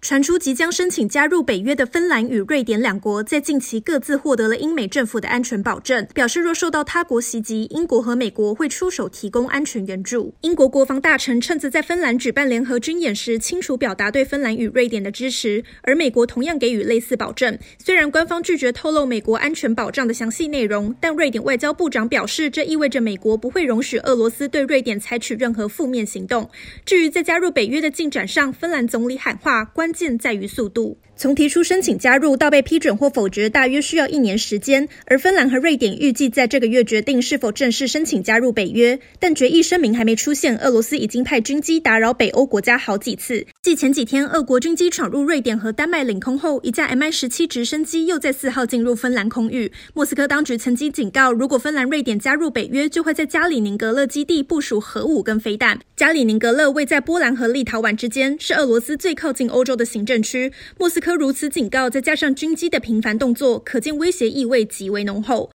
传出即将申请加入北约的芬兰与瑞典两国，在近期各自获得了英美政府的安全保证，表示若受到他国袭击，英国和美国会出手提供安全援助。英国国防大臣趁此在芬兰举办联合军演时，清楚表达对芬兰与瑞典的支持，而美国同样给予类似保证。虽然官方拒绝透露美国安全保障的详细内容，但瑞典外交部长表示，这意味着美国不会容许俄罗斯对瑞典采取任何负面行动。至于在加入北约的进展上，芬兰总理喊话关。关键在于速度。从提出申请加入到被批准或否决，大约需要一年时间。而芬兰和瑞典预计在这个月决定是否正式申请加入北约。但决议声明还没出现，俄罗斯已经派军机打扰北欧国家好几次。继前几天俄国军机闯入瑞典和丹麦领空后，一架 Mi-17 直升机又在四号进入芬兰空域。莫斯科当局曾经警告，如果芬兰、瑞典加入北约，就会在加里宁格勒基地部署核武跟飞弹。加里宁格勒位在波兰和立陶宛之间，是俄罗斯最靠近欧洲的行政区。莫斯科如此警告，再加上军机的频繁动作，可见威胁意味极为浓厚。